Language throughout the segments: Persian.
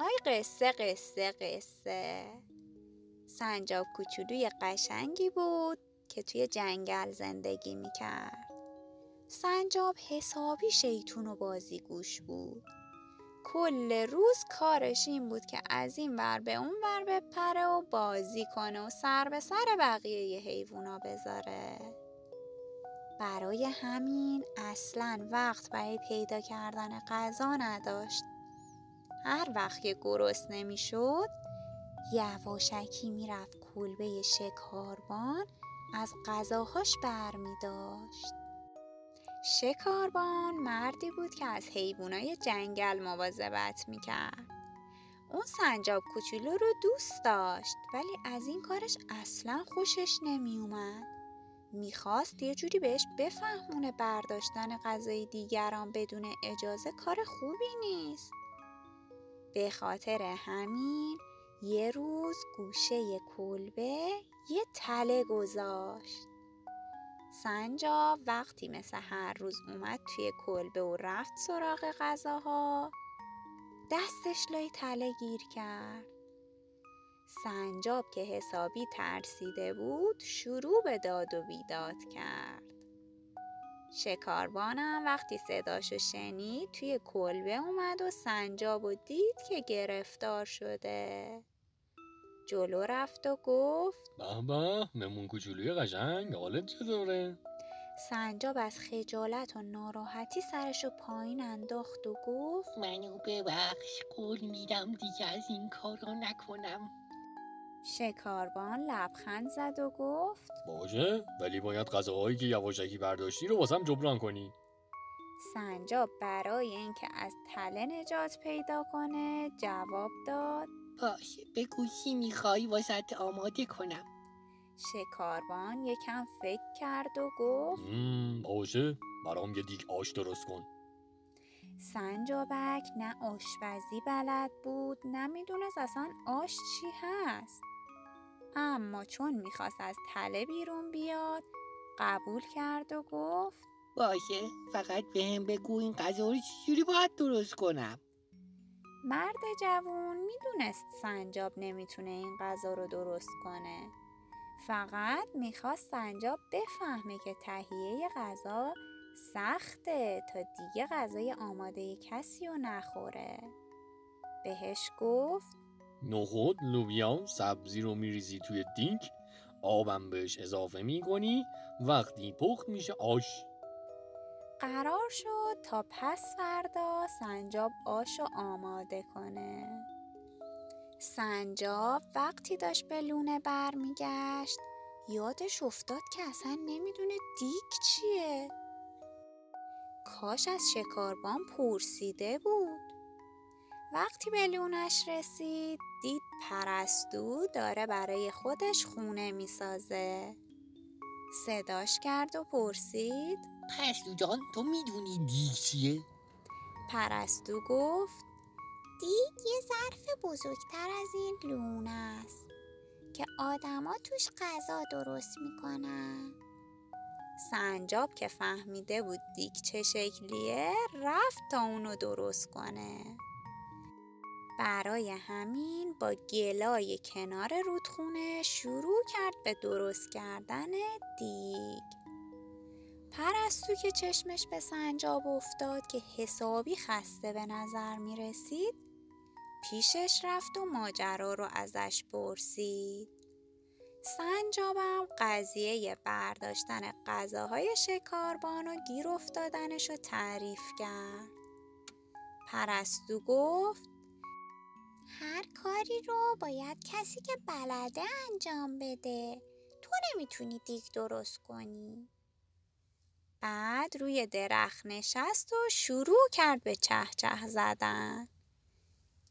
آی قصه قصه قصه. سنجاب کوچولوی قشنگی بود که توی جنگل زندگی می‌کرد. سنجاب حسابی شیطون و بازیگوش بود. کل روز کارش این بود که از این ور به اون ور بپره و بازی کنه و سر به سر بقیه ی حیوونا بذاره. برای همین اصلا وقت برای پیدا کردن غذا نداشت. هر وقت که گرست نمی‌شد یواشکی می‌رفت کلبه شکاربان از غذاهاش بر می داشت. شکاربان مردی بود که از حیوانای جنگل مواظبت می‌کرد. اون سنجاب کوچولو رو دوست داشت ولی از این کارش اصلا خوشش نمیومد. می‌خواست یه جوری بهش بفهمونه برداشتن غذای دیگران بدون اجازه کار خوبی نیست. به خاطر همین یه روز گوشه کلبه یه تله گذاشت. سنجا وقتی مثل هر روز اومد توی کلبه و رفت سراغ غذاها دستش لای تله گیر کرد. سنجاب که حسابی ترسیده بود شروع به داد و بیداد کرد. شکاربانم وقتی صداشو شنید توی کلبه اومد و سنجاب و دید که گرفتار شده. جلو رفت و گفت به به ممون کوچولوی قشنگ حالت چطوره؟ سنجاب از خجالت و ناراحتی سرشو پایین انداخت و گفت منو ببخش قول میدم دیگه از این کارو نکنم شکاربان لبخند زد و گفت باشه ولی باید غذاهایی که یواشکی برداشتی رو واسم جبران کنی. سنجاب برای اینکه از تله نجات پیدا کنه جواب داد باشه بگو چی می‌خوای واسط آماده کنم. شکاربان یکم فکر کرد و گفت باشه برام یه دیگ آش درست کن. سنجابک نه آشپزی بلد بود نه می‌دونست اصلا آش چی هست. اما چون می‌خواست از تله بیرون بیاد قبول کرد و گفت باشه فقط به هم بگو این غذا رو چجوری باید درست کنم. مرد جوون می‌دونست سنجاب نمی‌تونه این غذا رو درست کنه. فقط می‌خواست سنجاب بفهمه که تهیه غذا سخته تا دیگه غذای آماده کسی رو نخوره. بهش گفت نخود لوبیا سبزی رو میریزی توی دینک آبم بهش اضافه می‌کنی وقتی پخت میشه آش. قرار شد تا پس فردا سنجاب آش رو آماده کنه. سنجاب وقتی داشت به لونه برمیگشت یادش افتاد که اصلا نمی‌دونه دیک چیه. کاش از شکاربان پرسیده بود. وقتی به لونش رسید دید پرستو داره برای خودش خونه می‌سازه. صداش کرد و پرسید پرستو جان تو می‌دونی دیگ چیه؟ پرستو گفت دیگ یه ظرف بزرگتر از این لونه است که آدما توش غذا درست می‌کنن. سنجاب که فهمیده بود دیگ چه شکلیه رفت تا اونو درست کنه. برای همین با گلای کنار رودخونه شروع کرد به درست کردن دیگ. پرستو که چشمش به سنجاب افتاد که حسابی خسته به نظر می رسید پیشش رفت و ماجرا رو ازش پرسید. سنجابم قضیه برداشتن غذاهای شکاربان و گیر افتادنش رو تعریف کرد. پرستو گفت هر کاری رو باید کسی که بلده انجام بده. تو نمی‌تونی دیگ درست کنی. بعد روی درخت نشست و شروع کرد به چه چه زدن.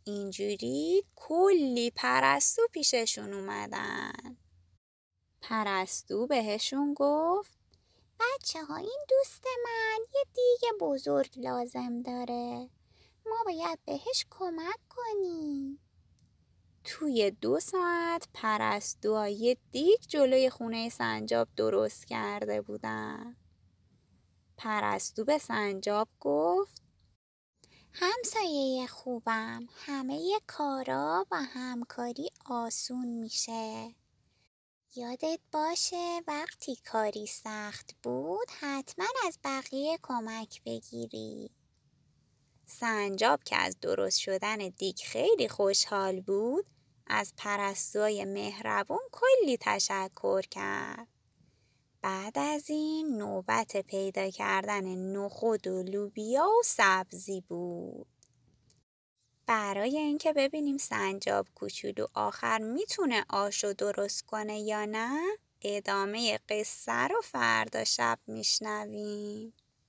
اینجوری کلی پرستو پیششون اومدن. پرستو بهشون گفت بچه ها این دوست من یه دیگ بزرگ لازم داره. ما باید بهش کمک کنیم. توی دو ساعت پرستو یه دیگ جلوی خونه سنجاب درست کرده بودن. پرستو به سنجاب گفت همسایه خوبم همه کارا و همکاری آسون میشه. یادت باشه وقتی کاری سخت بود حتما از بقیه کمک بگیری. سنجاب که از درست شدن دیک خیلی خوشحال بود از پرستوی مهربون کلی تشکر کرد. بعد از این نوبت پیدا کردن نخود و لوبیا و سبزی بود. برای اینکه ببینیم سنجاب کوچولو آخر می‌تونه آشو درست کنه یا نه ادامه قصه رو فردا شب میشنویم.